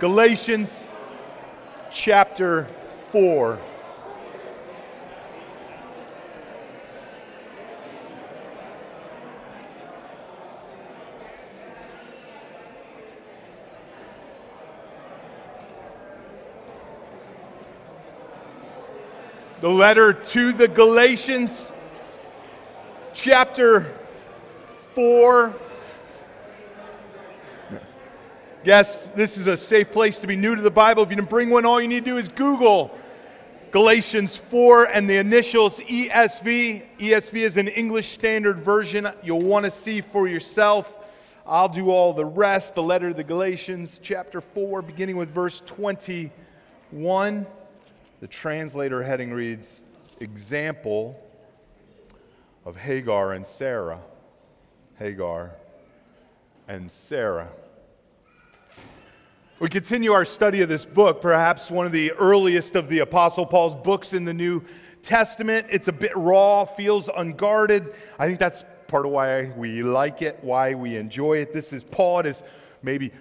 Galatians chapter 4. The letter to the Galatians, chapter 4. Yes, this is a safe place to be new to the Bible. If you didn't bring one, all you need to do is Google Galatians 4 and the initials ESV. ESV is an English Standard Version you'll want to see for yourself. I'll do all the rest. The letter to the Galatians, chapter 4, beginning with verse 21. The translator heading reads Example of Hagar and Sarah. Hagar and Sarah. We continue our study of this book, perhaps one of the earliest of the Apostle Paul's books in the New Testament. It's a bit raw, feels unguarded. I think that's part of why we like it, why we enjoy it. This is Paul at his maybe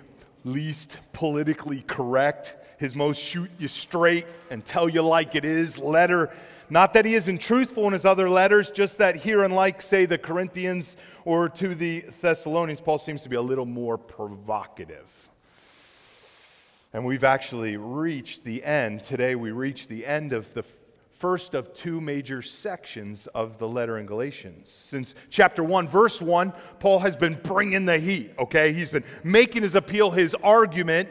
least politically correct his most shoot you straight and tell you like it is letter. Not that he isn't truthful in his other letters, just that here, unlike, say, the Corinthians or to the Thessalonians, Paul seems to be a little more provocative. And we've actually reached the end. Today, we reach the end of the first of two major sections of the letter in Galatians. Since chapter 1, verse 1, Paul has been bringing the heat, okay? He's been making his appeal, his argument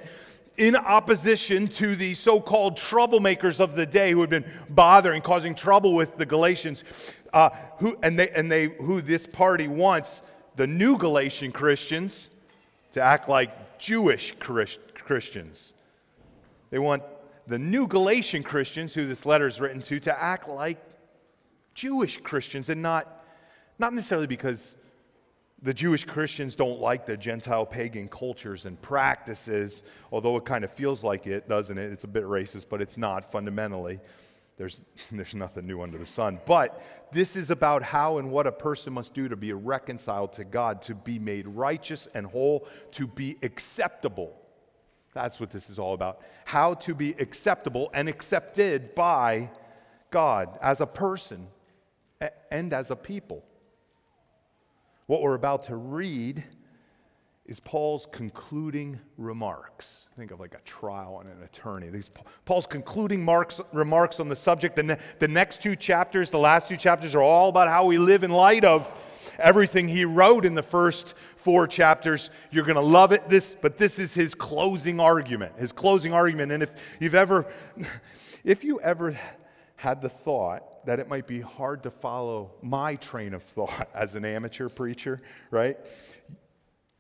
in opposition to the so called troublemakers of the day who had been bothering, causing trouble with the Galatians, uh, who, and, they, and they, who this party wants the new Galatian Christians to act like Jewish Christians. They want the new Galatian Christians, who this letter is written to, to act like Jewish Christians and not, not necessarily because the Jewish Christians don't like the Gentile pagan cultures and practices, although it kind of feels like it, doesn't it? It's a bit racist, but it's not fundamentally. There's, there's nothing new under the sun. But this is about how and what a person must do to be reconciled to God, to be made righteous and whole, to be acceptable. That's what this is all about. How to be acceptable and accepted by God as a person and as a people. What we're about to read is Paul's concluding remarks. Think of like a trial and an attorney. These Paul's concluding marks, remarks on the subject. The, the next two chapters, the last two chapters, are all about how we live in light of everything he wrote in the first four chapters. You're going to love it. This, but this is his closing argument. His closing argument. And if you've ever, if you ever had the thought that it might be hard to follow my train of thought as an amateur preacher, right?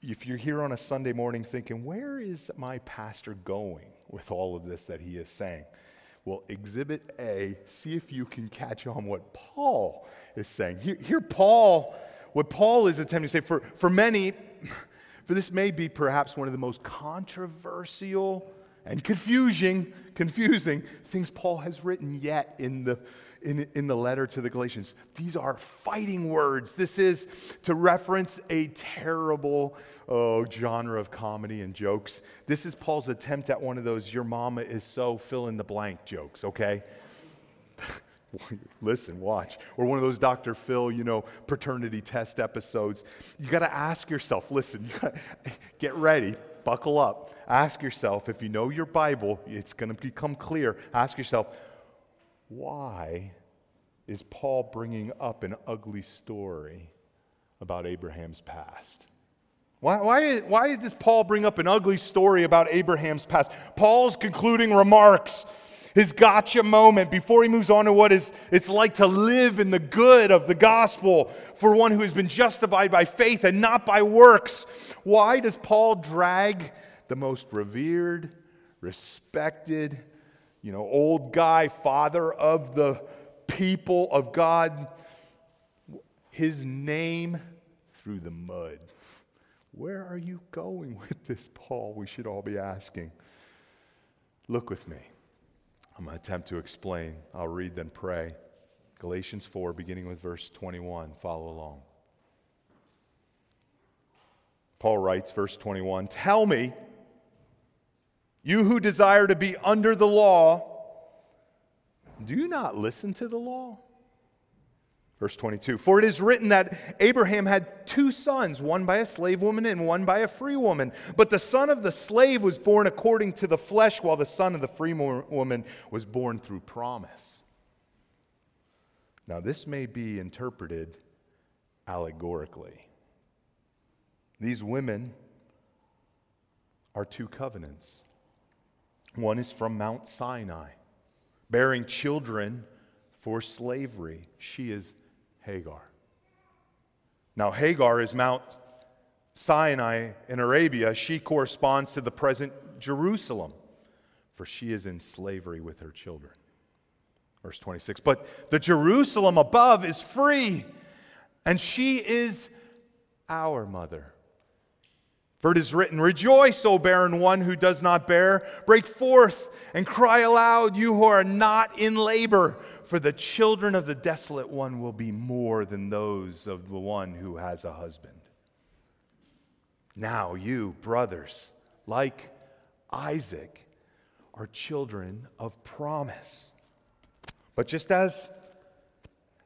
If you're here on a Sunday morning thinking, where is my pastor going with all of this that he is saying? Well, exhibit A, see if you can catch on what Paul is saying. Here, here Paul, what Paul is attempting to say, for, for many, for this may be perhaps one of the most controversial and confusing, confusing things Paul has written yet in the in, in the letter to the Galatians. These are fighting words. This is to reference a terrible oh, genre of comedy and jokes. This is Paul's attempt at one of those your mama is so fill in the blank jokes, okay? Listen, watch. Or one of those Dr. Phil, you know, paternity test episodes. You got to ask yourself, listen, you gotta, get ready, buckle up. Ask yourself, if you know your Bible, it's going to become clear. Ask yourself, why is Paul bringing up an ugly story about Abraham's past? Why, why, why does Paul bring up an ugly story about Abraham's past? Paul's concluding remarks, his gotcha moment before he moves on to what is, it's like to live in the good of the gospel for one who has been justified by faith and not by works. Why does Paul drag the most revered, respected, you know, old guy, father of the people of God, his name through the mud. Where are you going with this, Paul? We should all be asking. Look with me. I'm going to attempt to explain. I'll read, then pray. Galatians 4, beginning with verse 21. Follow along. Paul writes, verse 21 Tell me You who desire to be under the law, do you not listen to the law? Verse 22 For it is written that Abraham had two sons, one by a slave woman and one by a free woman. But the son of the slave was born according to the flesh, while the son of the free woman was born through promise. Now, this may be interpreted allegorically. These women are two covenants. One is from Mount Sinai, bearing children for slavery. She is Hagar. Now, Hagar is Mount Sinai in Arabia. She corresponds to the present Jerusalem, for she is in slavery with her children. Verse 26. But the Jerusalem above is free, and she is our mother. For it is written, Rejoice, O barren one who does not bear. Break forth and cry aloud, you who are not in labor. For the children of the desolate one will be more than those of the one who has a husband. Now, you, brothers, like Isaac, are children of promise. But just as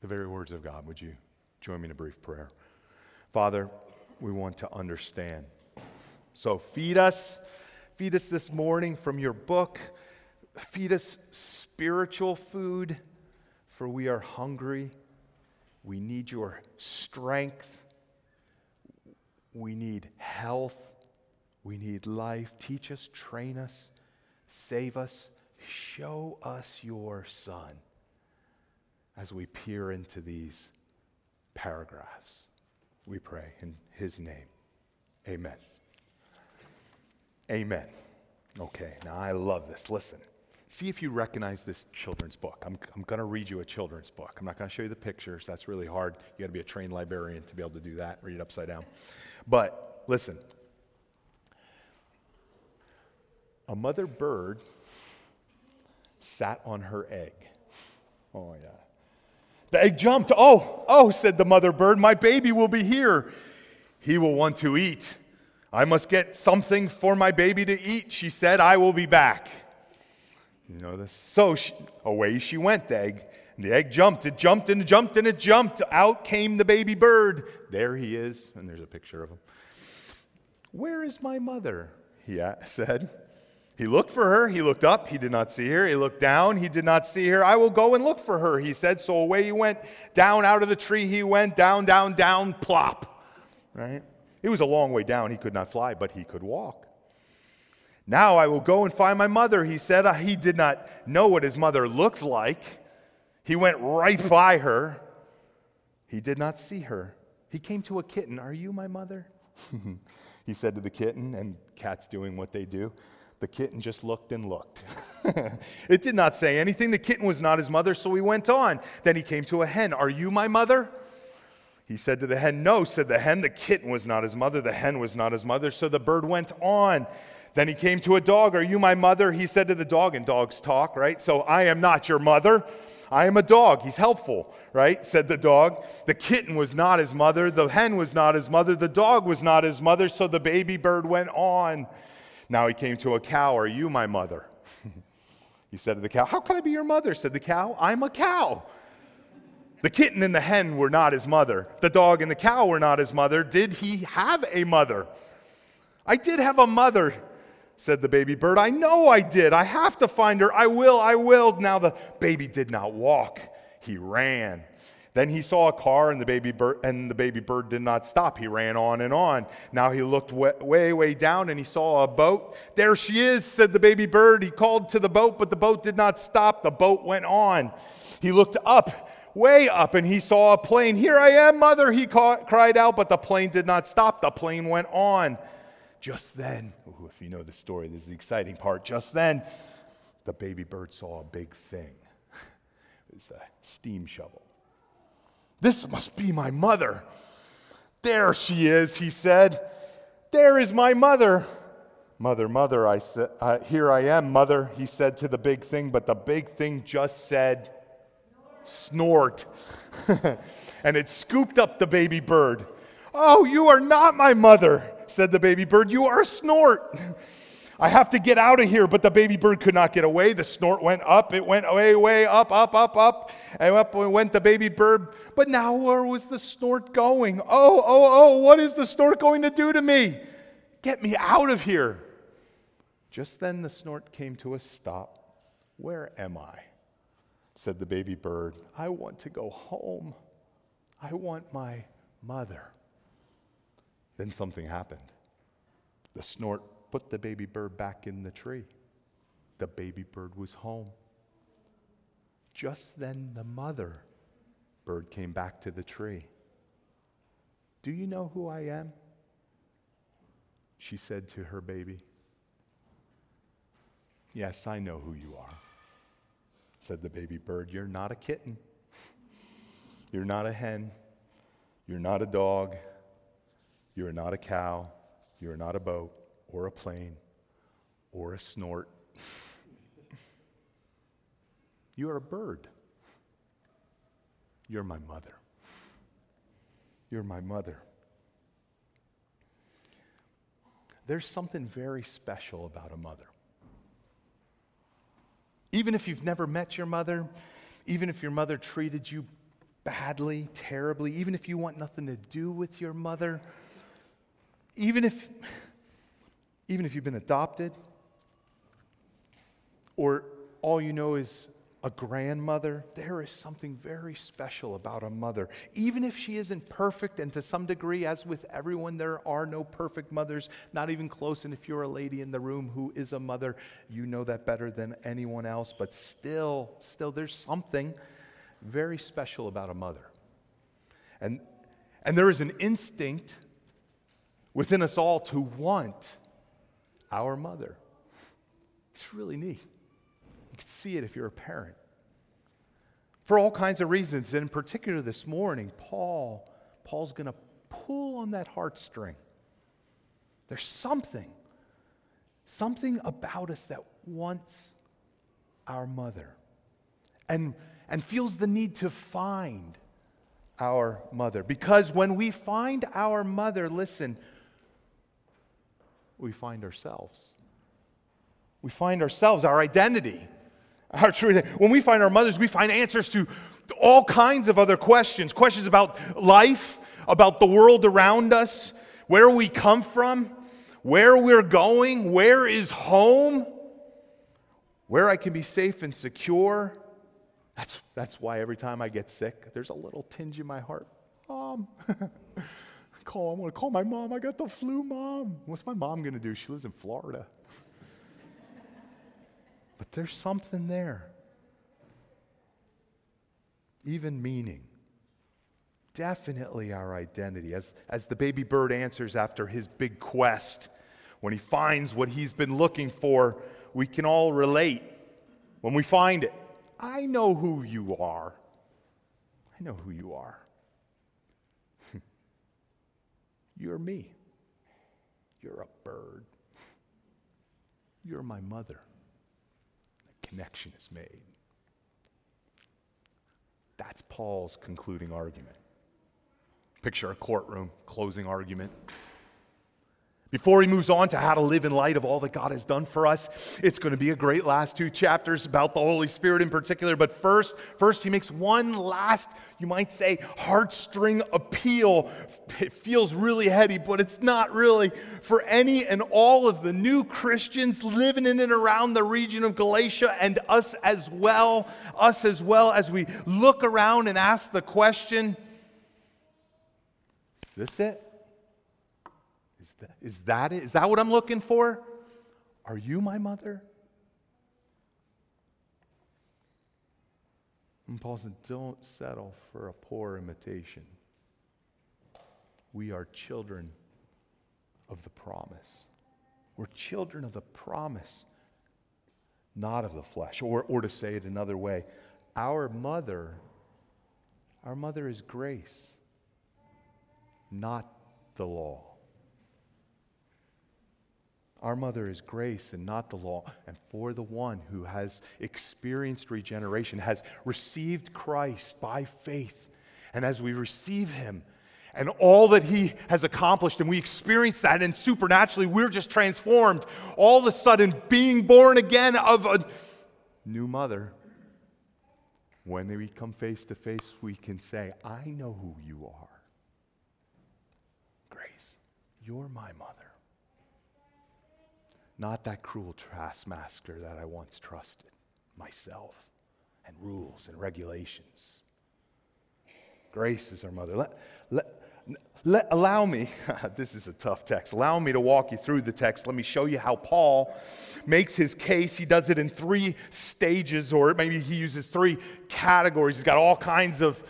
the very words of God. Would you join me in a brief prayer? Father, we want to understand. So feed us, feed us this morning from your book. Feed us spiritual food, for we are hungry. We need your strength. We need health. We need life. Teach us, train us, save us, show us your Son as we peer into these paragraphs. We pray in his name. Amen. Amen. Okay, now I love this. Listen. See if you recognize this children's book. I'm, I'm going to read you a children's book. I'm not going to show you the pictures. That's really hard. You got to be a trained librarian to be able to do that, read it upside down. But listen a mother bird sat on her egg. Oh, yeah. The egg jumped. Oh, oh, said the mother bird, my baby will be here. He will want to eat. I must get something for my baby to eat, she said. I will be back. You know this? So she, away she went, the egg. And the egg jumped. It jumped and it jumped and it jumped. Out came the baby bird. There he is. And there's a picture of him. Where is my mother? He said. He looked for her. He looked up. He did not see her. He looked down. He did not see her. I will go and look for her, he said. So away he went. Down out of the tree he went. Down, down, down, plop. Right? It was a long way down. He could not fly, but he could walk. Now I will go and find my mother, he said. Uh, he did not know what his mother looked like. He went right by her. He did not see her. He came to a kitten. Are you my mother? he said to the kitten, and cats doing what they do. The kitten just looked and looked. it did not say anything. The kitten was not his mother, so he went on. Then he came to a hen. Are you my mother? He said to the hen, No, said the hen. The kitten was not his mother. The hen was not his mother. So the bird went on. Then he came to a dog. Are you my mother? He said to the dog, and dogs talk, right? So I am not your mother. I am a dog. He's helpful, right? Said the dog. The kitten was not his mother. The hen was not his mother. The dog was not his mother. So the baby bird went on. Now he came to a cow. Are you my mother? he said to the cow, How can I be your mother? Said the cow, I'm a cow. The kitten and the hen were not his mother. The dog and the cow were not his mother. Did he have a mother? I did have a mother, said the baby bird. I know I did. I have to find her. I will, I will. Now the baby did not walk, he ran. Then he saw a car and the baby bird and the baby bird did not stop. He ran on and on. Now he looked way, way way down and he saw a boat. There she is, said the baby bird. He called to the boat, but the boat did not stop. The boat went on. He looked up, way up, and he saw a plane. Here I am, mother, he cried out, but the plane did not stop. The plane went on. just then, ooh, if you know the story, this is the exciting part. Just then, the baby bird saw a big thing. It was a steam shovel. This must be my mother. There she is, he said. There is my mother. Mother, mother, I said, uh, here I am, mother, he said to the big thing, but the big thing just said, snort. and it scooped up the baby bird. Oh, you are not my mother, said the baby bird. You are a snort. I have to get out of here. But the baby bird could not get away. The snort went up. It went way, way up, up, up, up. And up went the baby bird. But now where was the snort going? Oh, oh, oh, what is the snort going to do to me? Get me out of here. Just then the snort came to a stop. Where am I? said the baby bird. I want to go home. I want my mother. Then something happened. The snort put the baby bird back in the tree. The baby bird was home. Just then, the mother bird came back to the tree. Do you know who I am? She said to her baby. Yes, I know who you are, said the baby bird. You're not a kitten. You're not a hen. You're not a dog. You're not a cow. You're not a boat or a plane or a snort. you are a bird. You're my mother. You're my mother. There's something very special about a mother. Even if you've never met your mother, even if your mother treated you badly, terribly, even if you want nothing to do with your mother, even if even if you've been adopted, or all you know is a grandmother, there is something very special about a mother. Even if she isn't perfect, and to some degree, as with everyone, there are no perfect mothers, not even close. And if you're a lady in the room who is a mother, you know that better than anyone else. But still, still, there's something very special about a mother. And, and there is an instinct within us all to want our mother. It's really neat. You can see it if you're a parent. For all kinds of reasons, and in particular this morning, Paul, Paul's going to pull on that heartstring. There's something, something about us that wants our mother and, and feels the need to find our mother. Because when we find our mother, listen, we find ourselves. We find ourselves, our identity, our true When we find our mothers, we find answers to all kinds of other questions questions about life, about the world around us, where we come from, where we're going, where is home, where I can be safe and secure. That's, that's why every time I get sick, there's a little tinge in my heart. Mom. Um, call, I'm going to call my mom. I got the flu, mom. What's my mom going to do? She lives in Florida. but there's something there. Even meaning. Definitely our identity. As, as the baby bird answers after his big quest, when he finds what he's been looking for, we can all relate when we find it. I know who you are. I know who you are. You're me. You're a bird. You're my mother. The connection is made. That's Paul's concluding argument. Picture a courtroom, closing argument. Before he moves on to how to live in light of all that God has done for us, it's going to be a great last two chapters about the Holy Spirit in particular. But first, first he makes one last, you might say, heartstring appeal. It feels really heady, but it's not really for any and all of the new Christians living in and around the region of Galatia and us as well, us as well as we look around and ask the question, is this it? Is that, is that it? Is that what I'm looking for? Are you my mother? And Paul said, Don't settle for a poor imitation. We are children of the promise. We're children of the promise, not of the flesh. Or, or to say it another way, our mother, our mother is grace, not the law. Our mother is grace and not the law. And for the one who has experienced regeneration, has received Christ by faith, and as we receive him and all that he has accomplished, and we experience that, and supernaturally we're just transformed, all of a sudden being born again of a new mother. When we come face to face, we can say, I know who you are. Grace, you're my mother not that cruel taskmaster that I once trusted, myself, and rules and regulations. Grace is our mother. Let, let, let, allow me, this is a tough text. Allow me to walk you through the text. Let me show you how Paul makes his case. He does it in three stages, or maybe he uses three categories. He's got all kinds of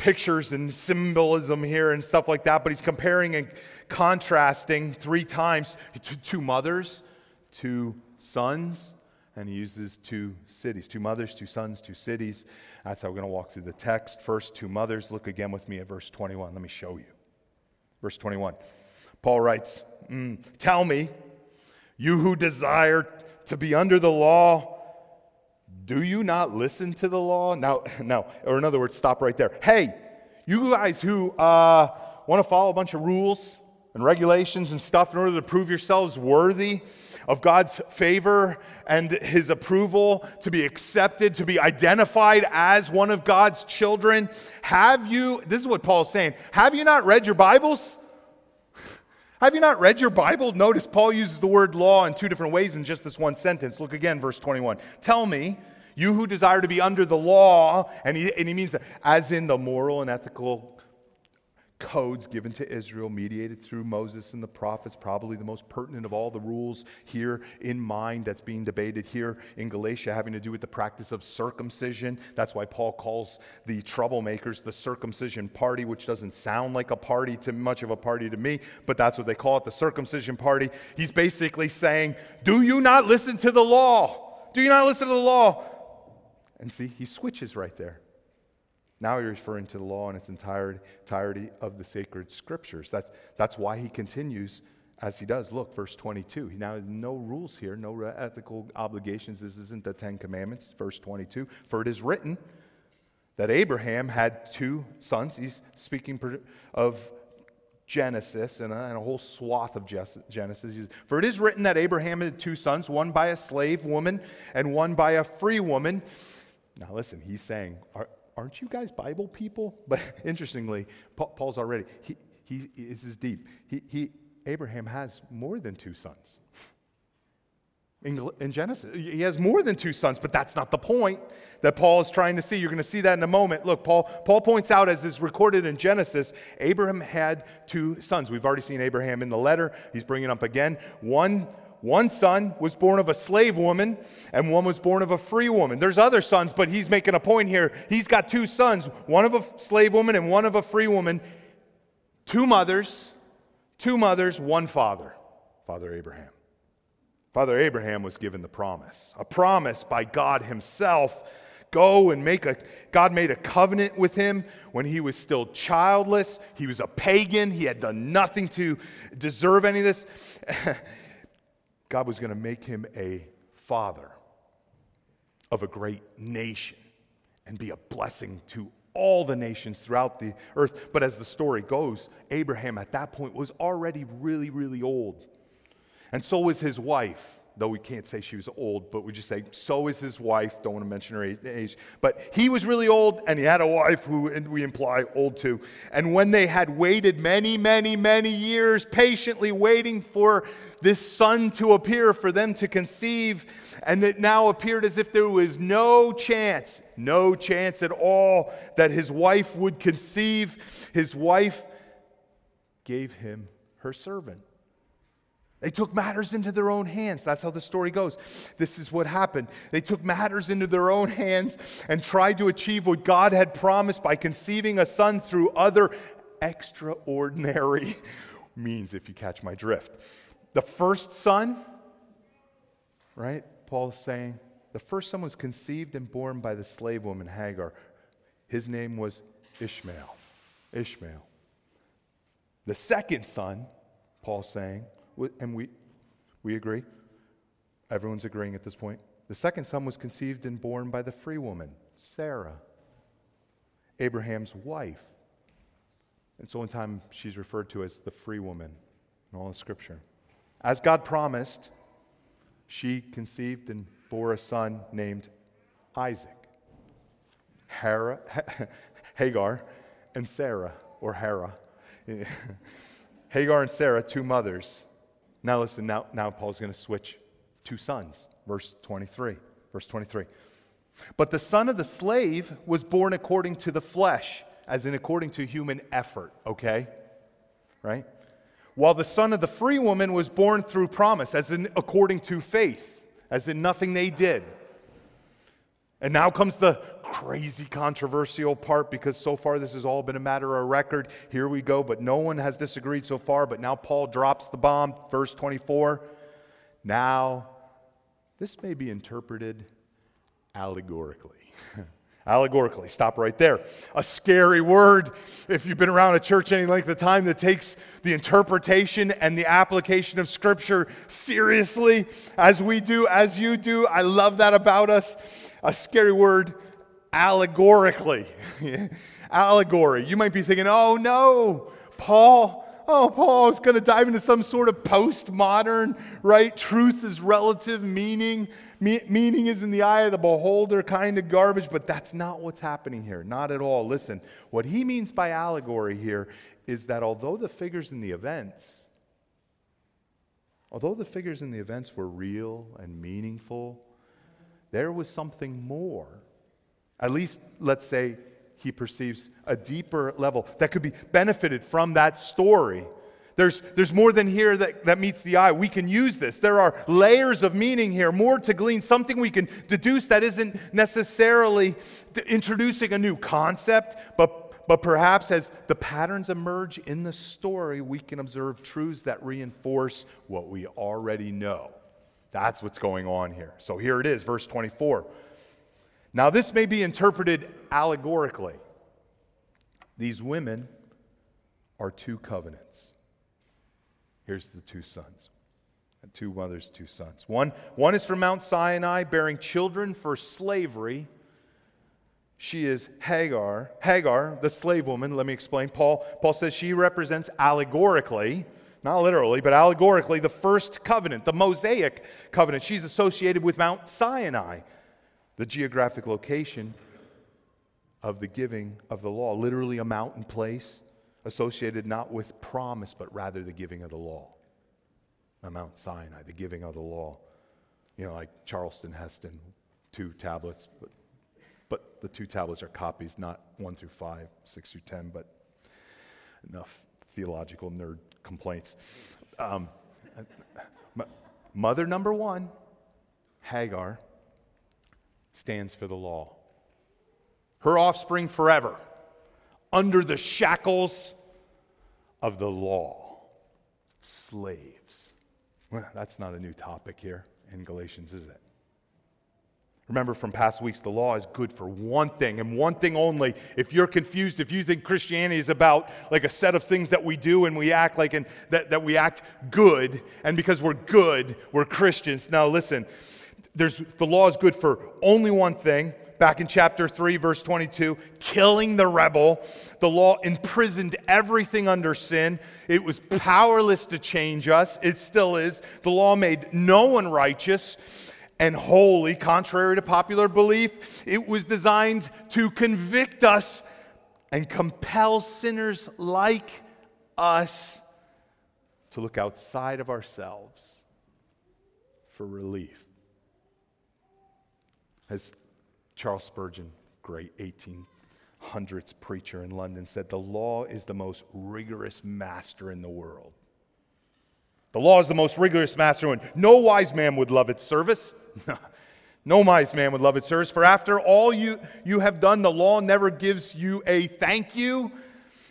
pictures and symbolism here and stuff like that, but he's comparing and contrasting three times two mothers, two sons, and he uses two cities two mothers, two sons, two cities. That's how we're going to walk through the text. First, two mothers. Look again with me at verse 21. Let me show you. Verse 21. Paul writes, mm, Tell me, you who desire to be under the law, do you not listen to the law? Now, now, or in other words, stop right there. Hey, you guys who uh, want to follow a bunch of rules and regulations and stuff in order to prove yourselves worthy of God's favor and his approval, to be accepted, to be identified as one of God's children. Have you, this is what Paul's saying, have you not read your Bibles? Have you not read your Bible? Notice Paul uses the word law in two different ways in just this one sentence. Look again, verse 21. Tell me, you who desire to be under the law, and he, and he means that as in the moral and ethical codes given to Israel, mediated through Moses and the prophets, probably the most pertinent of all the rules here in mind that's being debated here in Galatia, having to do with the practice of circumcision. That's why Paul calls the troublemakers the circumcision party, which doesn't sound like a party to much of a party to me, but that's what they call it the circumcision party. He's basically saying, Do you not listen to the law? Do you not listen to the law? And see, he switches right there. Now he's referring to the law in its entirety, entirety of the sacred scriptures. That's, that's why he continues as he does. Look, verse 22. He now has no rules here, no ethical obligations. This isn't the Ten Commandments. Verse 22. For it is written that Abraham had two sons. He's speaking of Genesis and a, and a whole swath of Genesis. For it is written that Abraham had two sons, one by a slave woman and one by a free woman. Now, listen, he's saying, aren't you guys Bible people? But interestingly, Paul's already, he, he, this is deep. He, he, Abraham has more than two sons. In, in Genesis, he has more than two sons, but that's not the point that Paul is trying to see. You're going to see that in a moment. Look, Paul, Paul points out, as is recorded in Genesis, Abraham had two sons. We've already seen Abraham in the letter. He's bringing up again. One one son was born of a slave woman, and one was born of a free woman. There's other sons, but he's making a point here. He's got two sons, one of a slave woman and one of a free woman. Two mothers, two mothers, one father, Father Abraham. Father Abraham was given the promise, a promise by God Himself. Go and make a, God made a covenant with him when he was still childless. He was a pagan. He had done nothing to deserve any of this. God was going to make him a father of a great nation and be a blessing to all the nations throughout the earth. But as the story goes, Abraham at that point was already really, really old. And so was his wife though we can't say she was old, but we just say, so is his wife. Don't want to mention her age. But he was really old, and he had a wife who we imply old too. And when they had waited many, many, many years, patiently waiting for this son to appear, for them to conceive, and it now appeared as if there was no chance, no chance at all that his wife would conceive, his wife gave him her servant they took matters into their own hands. That's how the story goes. This is what happened. They took matters into their own hands and tried to achieve what God had promised by conceiving a son through other extraordinary means if you catch my drift. The first son, right? Paul's saying, the first son was conceived and born by the slave woman Hagar. His name was Ishmael. Ishmael. The second son, Paul's saying, and we, we agree, everyone's agreeing at this point. The second son was conceived and born by the free woman, Sarah, Abraham's wife. It's the only time she's referred to as the free woman in all of Scripture. As God promised, she conceived and bore a son named Isaac. Hera, Hagar and Sarah, or Hera. Hagar and Sarah, two mothers. Now listen, now, now Paul's going to switch two sons. Verse 23. Verse 23. But the son of the slave was born according to the flesh as in according to human effort, okay? Right? While the son of the free woman was born through promise, as in according to faith, as in nothing they did. And now comes the crazy controversial part because so far this has all been a matter of record. Here we go, but no one has disagreed so far. But now Paul drops the bomb, verse 24. Now, this may be interpreted allegorically. Allegorically, stop right there. A scary word if you've been around a church any length of time that takes the interpretation and the application of Scripture seriously, as we do, as you do. I love that about us. A scary word, allegorically. Allegory. You might be thinking, oh no, Paul oh, Paul is going to dive into some sort of postmodern, right? Truth is relative, meaning, me- meaning is in the eye of the beholder kind of garbage, but that's not what's happening here. Not at all. Listen, what he means by allegory here is that although the figures in the events, although the figures in the events were real and meaningful, there was something more. At least, let's say, he perceives a deeper level that could be benefited from that story. There's, there's more than here that, that meets the eye. We can use this. There are layers of meaning here, more to glean, something we can deduce that isn't necessarily introducing a new concept, but, but perhaps as the patterns emerge in the story, we can observe truths that reinforce what we already know. That's what's going on here. So here it is, verse 24. Now, this may be interpreted allegorically. These women are two covenants. Here's the two sons. Two mothers, two sons. One, one is from Mount Sinai, bearing children for slavery. She is Hagar. Hagar, the slave woman, let me explain. Paul, Paul says she represents allegorically, not literally, but allegorically, the first covenant, the Mosaic covenant. She's associated with Mount Sinai the geographic location of the giving of the law, literally a mountain place associated not with promise, but rather the giving of the law. Now, Mount Sinai, the giving of the law. You know, like Charleston Heston, two tablets, but, but the two tablets are copies, not one through five, six through ten, but enough theological nerd complaints. Um, mother number one, Hagar, stands for the law. Her offspring forever, under the shackles of the law. Slaves. Well, that's not a new topic here in Galatians, is it? Remember from past weeks, the law is good for one thing and one thing only. If you're confused, if you think Christianity is about like a set of things that we do and we act like and that, that we act good, and because we're good, we're Christians. Now listen, there's, the law is good for only one thing. Back in chapter 3, verse 22, killing the rebel. The law imprisoned everything under sin. It was powerless to change us. It still is. The law made no one righteous and holy, contrary to popular belief. It was designed to convict us and compel sinners like us to look outside of ourselves for relief. As Charles Spurgeon, great 1800s preacher in London, said, the law is the most rigorous master in the world. The law is the most rigorous master, and no wise man would love its service. no wise man would love its service. For after all you, you have done, the law never gives you a thank you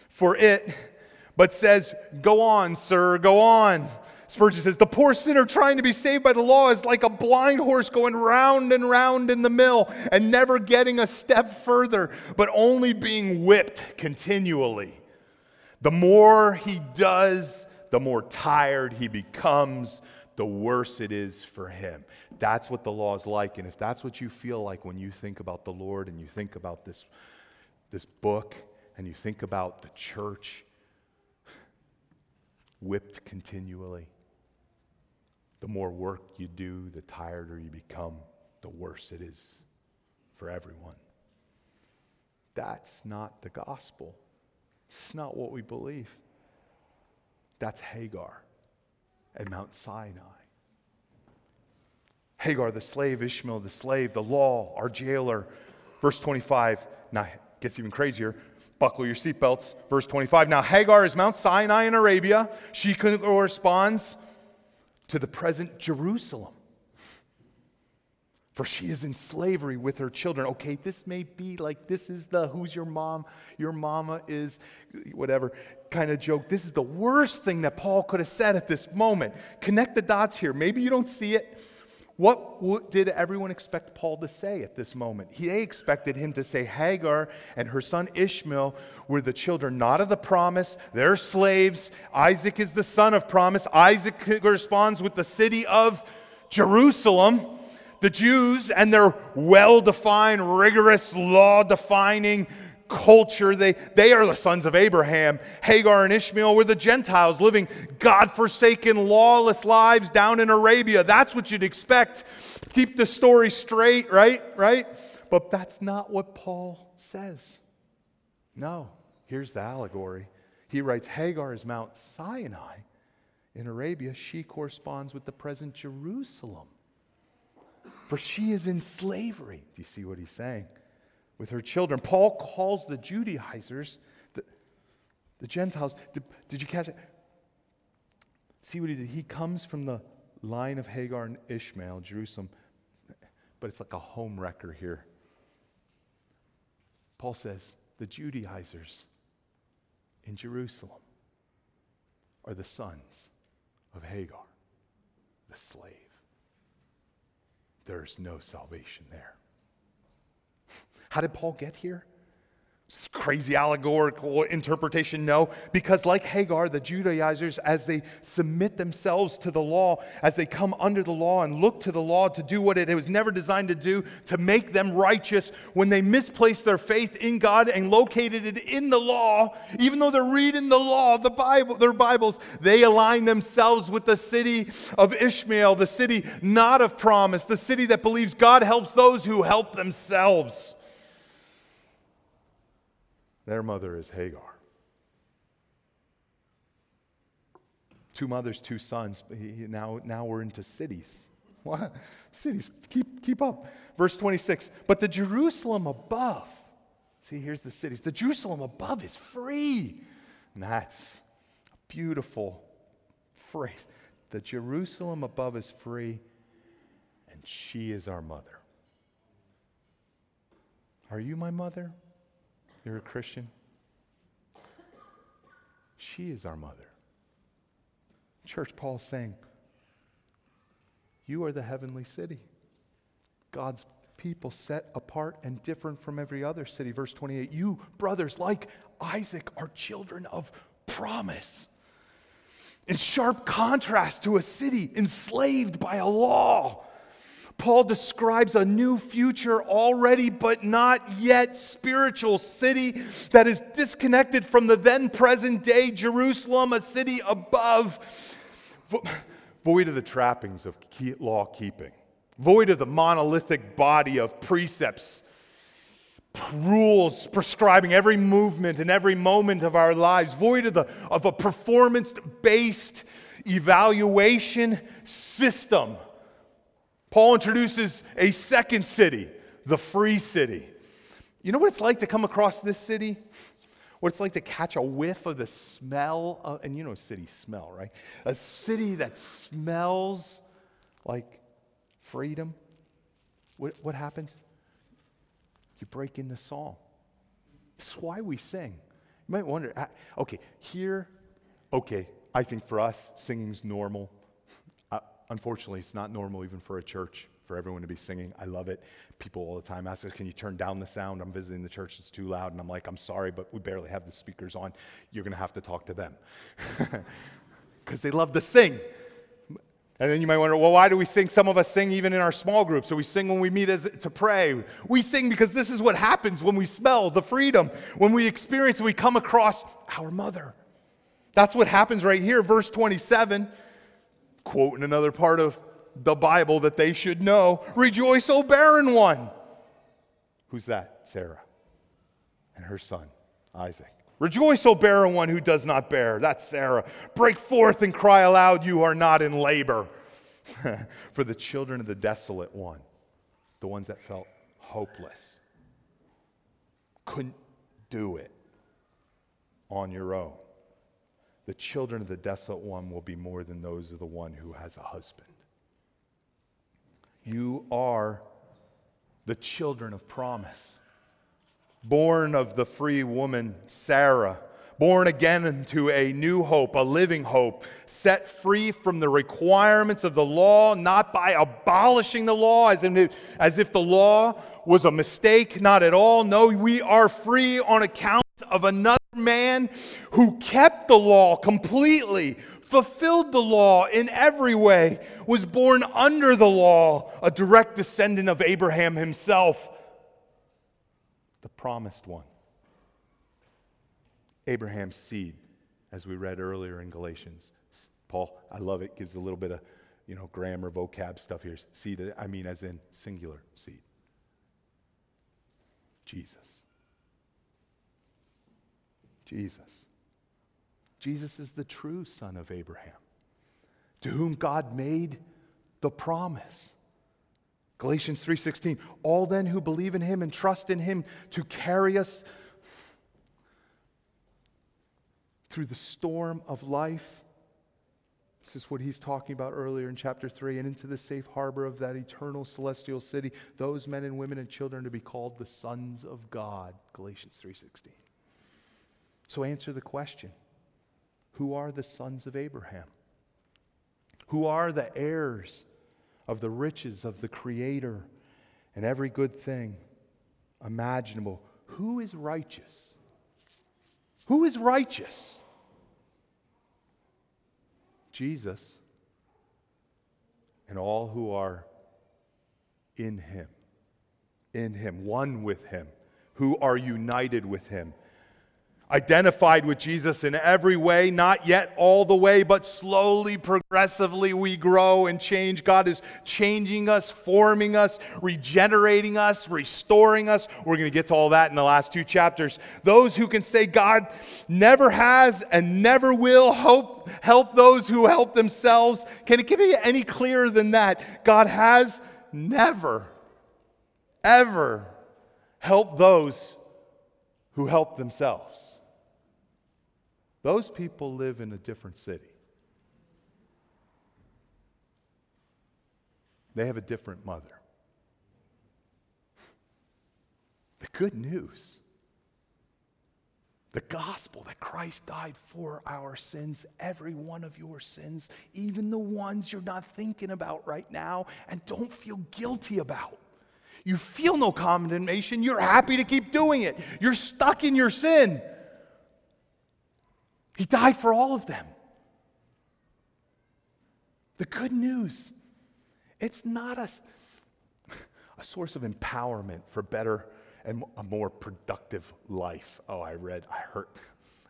for it, but says, Go on, sir, go on. Spurgeon says, The poor sinner trying to be saved by the law is like a blind horse going round and round in the mill and never getting a step further, but only being whipped continually. The more he does, the more tired he becomes, the worse it is for him. That's what the law is like. And if that's what you feel like when you think about the Lord and you think about this, this book and you think about the church, whipped continually, the more work you do, the tireder you become, the worse it is for everyone. That's not the gospel. It's not what we believe. That's Hagar at Mount Sinai. Hagar, the slave, Ishmael, the slave, the law, our jailer. Verse 25, now it gets even crazier. Buckle your seatbelts. Verse 25. Now, Hagar is Mount Sinai in Arabia. She corresponds to the present Jerusalem. For she is in slavery with her children. Okay, this may be like this is the who's your mom, your mama is whatever kind of joke. This is the worst thing that Paul could have said at this moment. Connect the dots here. Maybe you don't see it. What did everyone expect Paul to say at this moment? They expected him to say Hagar and her son Ishmael were the children not of the promise, they're slaves. Isaac is the son of promise. Isaac corresponds with the city of Jerusalem. The Jews and their well defined, rigorous, law defining culture. They, they are the sons of Abraham. Hagar and Ishmael were the Gentiles living God forsaken, lawless lives down in Arabia. That's what you'd expect. Keep the story straight, right? Right? But that's not what Paul says. No. Here's the allegory. He writes Hagar is Mount Sinai in Arabia. She corresponds with the present Jerusalem. For she is in slavery. Do you see what he's saying? With her children. Paul calls the Judaizers, the, the Gentiles, did, did you catch it? See what he did? He comes from the line of Hagar and Ishmael, Jerusalem, but it's like a home wrecker here. Paul says the Judaizers in Jerusalem are the sons of Hagar, the slave. There's no salvation there. How did Paul get here? crazy allegorical interpretation? No, because like Hagar, the Judaizers, as they submit themselves to the law, as they come under the law and look to the law to do what it was never designed to do, to make them righteous, when they misplace their faith in God and located it in the law, even though they're reading the law, the Bible, their Bibles, they align themselves with the city of Ishmael, the city not of promise, the city that believes God helps those who help themselves. Their mother is Hagar. Two mothers, two sons. Now, now we're into cities. What? Cities. Keep, keep up. Verse 26. But the Jerusalem above, see, here's the cities. The Jerusalem above is free. And that's a beautiful phrase. The Jerusalem above is free, and she is our mother. Are you my mother? You're a Christian? She is our mother. Church, Paul's saying, You are the heavenly city. God's people set apart and different from every other city. Verse 28 You, brothers, like Isaac, are children of promise. In sharp contrast to a city enslaved by a law Paul describes a new future already, but not yet spiritual city that is disconnected from the then present day Jerusalem, a city above, void of the trappings of law keeping, void of the monolithic body of precepts, rules prescribing every movement and every moment of our lives, void of, the, of a performance based evaluation system Paul introduces a second city, the free city. You know what it's like to come across this city? What it's like to catch a whiff of the smell, of, and you know city smell, right? A city that smells like freedom. What, what happens? You break into song. That's why we sing. You might wonder, ah, okay, here Okay, I think for us, singing's normal. Unfortunately, it's not normal even for a church for everyone to be singing. I love it. People all the time ask us, Can you turn down the sound? I'm visiting the church, it's too loud. And I'm like, I'm sorry, but we barely have the speakers on. You're going to have to talk to them because they love to sing. And then you might wonder, well, why do we sing? Some of us sing even in our small groups. So we sing when we meet as, to pray. We sing because this is what happens when we smell the freedom, when we experience, we come across our mother. That's what happens right here, verse 27, quoting another part of the Bible that they should know Rejoice, O barren one. Who's that? Sarah and her son, Isaac. Rejoice, O barren one who does not bear. That's Sarah. Break forth and cry aloud, you are not in labor. For the children of the desolate one, the ones that felt hopeless, couldn't do it on your own. The children of the desolate one will be more than those of the one who has a husband. You are the children of promise born of the free woman Sarah, born again into a new hope, a living hope, set free from the requirements of the law, not by abolishing the law as, in, as if the law was a mistake, not at all. No, we are free on account of another man who kept the law completely, fulfilled the law in every way, was born under the law, a direct descendant of Abraham himself the promised one. Abraham's seed, as we read earlier in Galatians. Paul, I love it, gives a little bit of, you know, grammar, vocab stuff here. Seed, I mean as in singular seed. Jesus. Jesus. Jesus is the true son of Abraham, to whom God made the promise. Galatians 3:16 All then who believe in him and trust in him to carry us through the storm of life this is what he's talking about earlier in chapter 3 and into the safe harbor of that eternal celestial city those men and women and children to be called the sons of God Galatians 3:16 So answer the question Who are the sons of Abraham Who are the heirs of the riches of the Creator and every good thing imaginable. Who is righteous? Who is righteous? Jesus and all who are in Him, in Him, one with Him, who are united with Him identified with Jesus in every way, not yet all the way, but slowly, progressively, we grow and change. God is changing us, forming us, regenerating us, restoring us. We're going to get to all that in the last two chapters. Those who can say God never has and never will hope, help those who help themselves. Can it you any clearer than that? God has never, ever helped those who help themselves. Those people live in a different city. They have a different mother. The good news, the gospel that Christ died for our sins, every one of your sins, even the ones you're not thinking about right now and don't feel guilty about. You feel no condemnation, you're happy to keep doing it. You're stuck in your sin. He died for all of them. The good news, it's not a, a source of empowerment for better and a more productive life. Oh, I read, I heard,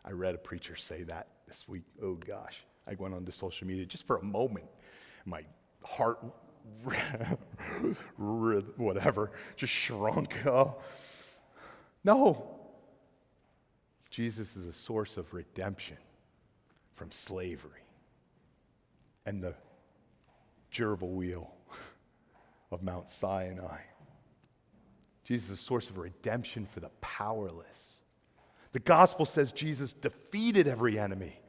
I read a preacher say that this week. Oh gosh, I went onto social media just for a moment. My heart, whatever, just shrunk. Oh. No, Jesus is a source of redemption from slavery and the gerbil wheel of Mount Sinai. Jesus is a source of redemption for the powerless. The gospel says Jesus defeated every enemy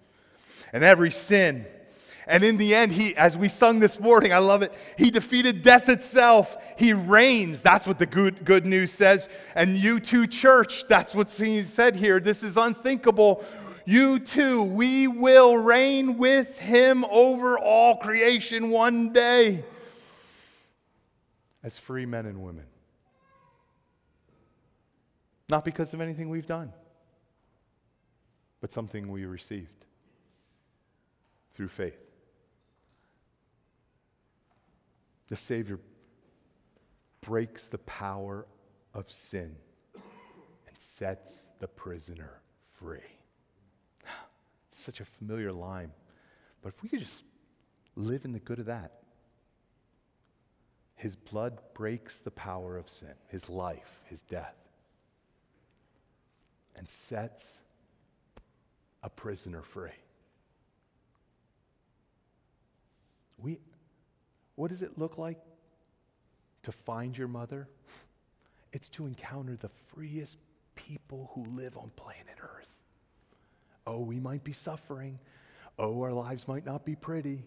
and every sin. And in the end, he, as we sung this morning, I love it, he defeated death itself. He reigns. That's what the good, good news says. And you too, church, that's what's being said here. This is unthinkable. you too, we will reign with him over all creation one day as free men and women. Not because of anything we've done, but something we received through faith. The Savior breaks the power of sin and sets the prisoner free. Such a familiar line. But if we could just live in the good of that, his blood breaks the power of sin, his life, his death, and sets a prisoner free. We, what does it look like to find your mother? It's to encounter the freest people who live on planet Earth. Oh, we might be suffering. Oh, our lives might not be pretty.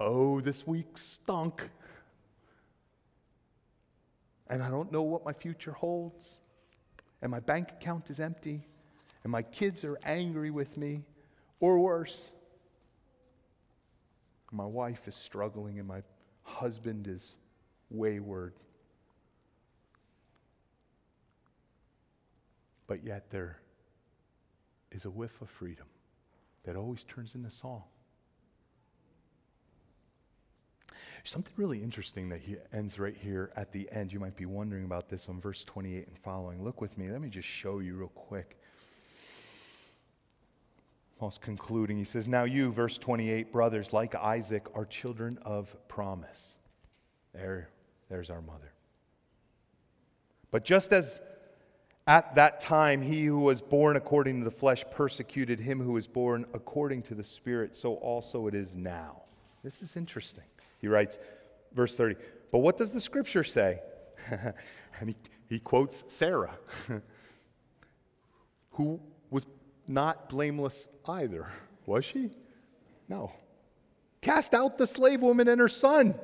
Oh, this week stunk. And I don't know what my future holds. And my bank account is empty. And my kids are angry with me, or worse. My wife is struggling, and my husband is wayward. But yet there is a whiff of freedom that always turns into song. Something really interesting that he ends right here at the end. You might be wondering about this on verse 28 and following. Look with me. Let me just show you real quick. Paul's concluding. He says, Now you, verse 28, brothers, like Isaac, are children of promise. There, there's our mother. But just as at that time he who was born according to the flesh persecuted him who was born according to the Spirit, so also it is now. This is interesting. He writes, verse 30, But what does the scripture say? and he, he quotes Sarah, who not blameless either, was she? No. Cast out the slave woman and her son.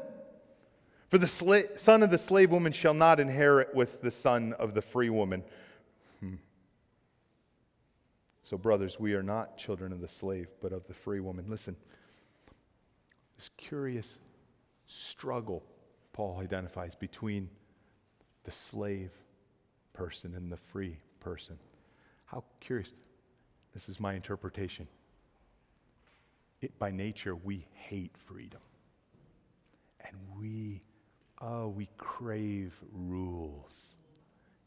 For the sla- son of the slave woman shall not inherit with the son of the free woman. Hmm. So, brothers, we are not children of the slave, but of the free woman. Listen, this curious struggle Paul identifies between the slave person and the free person. How curious. This is my interpretation. It, by nature, we hate freedom. And we Oh, we crave rules.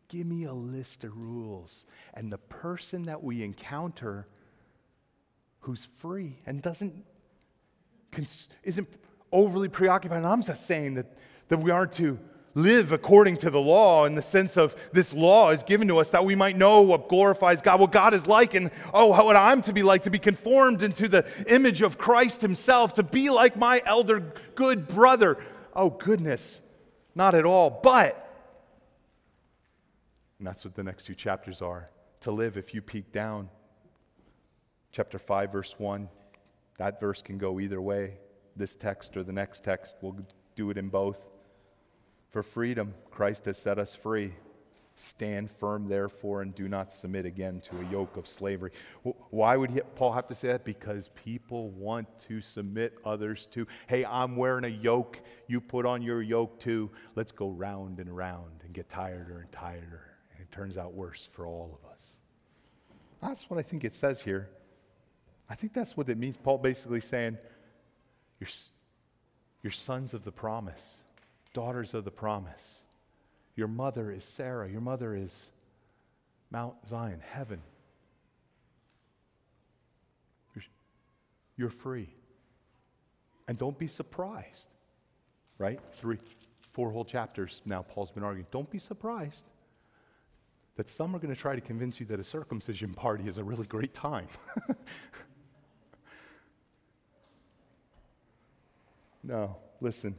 Give me a list of rules. And the person that we encounter who's free and doesn't, isn't overly preoccupied, and I'm just saying that, that we aren't to live according to the law in the sense of this law is given to us that we might know what glorifies God, what God is like, and oh, what I'm to be like, to be conformed into the image of Christ Himself, to be like my elder good brother. Oh, goodness. Not at all. But, and that's what the next two chapters are to live if you peek down. Chapter 5, verse 1. That verse can go either way. This text or the next text, we'll do it in both. For freedom, Christ has set us free. Stand firm, therefore, and do not submit again to a yoke of slavery. Why would he, Paul have to say that? Because people want to submit others to, hey, I'm wearing a yoke. You put on your yoke too. Let's go round and round and get tireder and tireder. And it turns out worse for all of us. That's what I think it says here. I think that's what it means. Paul basically saying, you're, you're sons of the promise, daughters of the promise. Your mother is Sarah. Your mother is Mount Zion, heaven. You're, free. And don't be surprised, right? Three, four whole chapters now, Paul's been arguing. Don't be surprised that some are going to try to convince you that a circumcision party is a really great time. no, listen.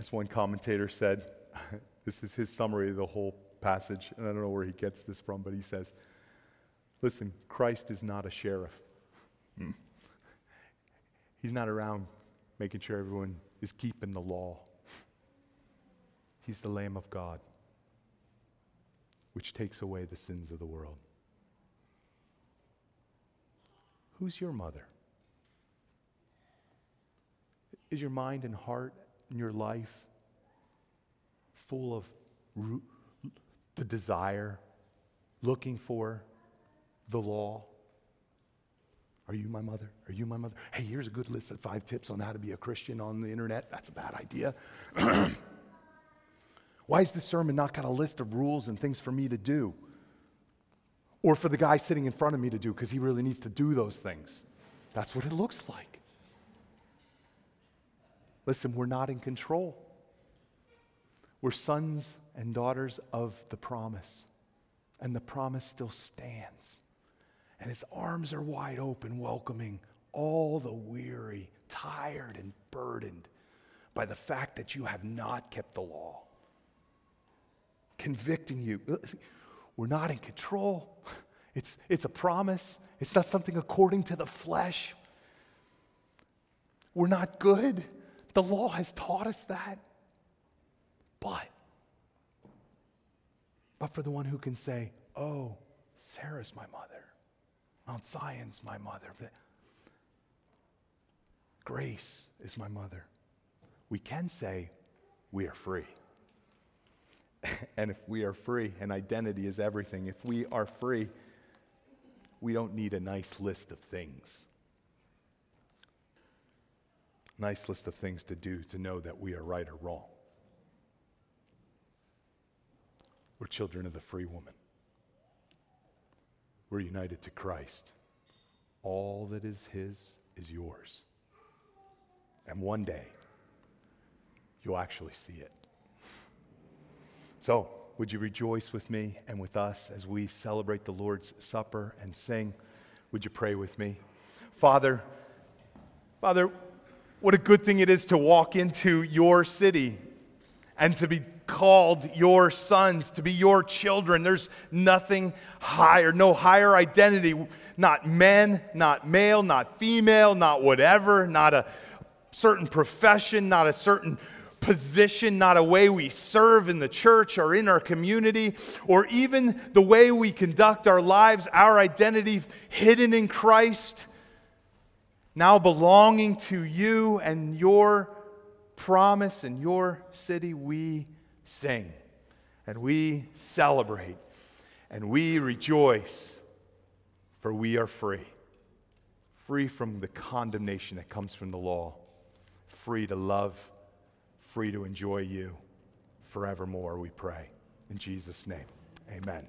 As one commentator said, this is his summary of the whole passage, and I don't know where he gets this from, but he says, Listen, Christ is not a sheriff. Hmm. He's not around making sure everyone is keeping the law. He's the Lamb of God, which takes away the sins of the world. Who's your mother? Is your mind and heart and your life full of the desire, looking for the law? Are you my mother? Are you my mother? Hey, here's a good list of five tips on how to be a Christian on the internet. That's a bad idea. Why is this sermon not got a list of rules and things for me to do? Or for the guy sitting in front of me to do because he really needs to do those things. That's what it looks like. Listen, we're not in control. We're sons and daughters of the promise, and the promise still stands. And its arms are wide open, welcoming all the weary, tired, and burdened by the fact that you have not kept the law convicting you. We're not in control. It's, it's a promise, it's not something according to the flesh. We're not good. The law has taught us that. But, but for the one who can say, Oh, Sarah's my mother, Mount Zion's my mother, grace is my mother, we can say, We are free. and if we are free, and identity is everything, if we are free, we don't need a nice list of things. Nice list of things to do to know that we are right or wrong. We're children of the free woman. We're united to Christ. All that is His is yours. And one day, you'll actually see it. So, would you rejoice with me and with us as we celebrate the Lord's Supper and sing? Would you pray with me? Father, Father, what a good thing it is to walk into your city and to be called your sons, to be your children. There's nothing higher, no higher identity. Not men, not male, not female, not whatever, not a certain profession, not a certain position, not a way we serve in the church or in our community, or even the way we conduct our lives, our identity hidden in Christ, now belonging to you and your promise and your city, we sing and we celebrate and we rejoice, for we are free. Free from the condemnation that comes from the law, free to love free to enjoy you forevermore, we pray. In Jesus' name, amen.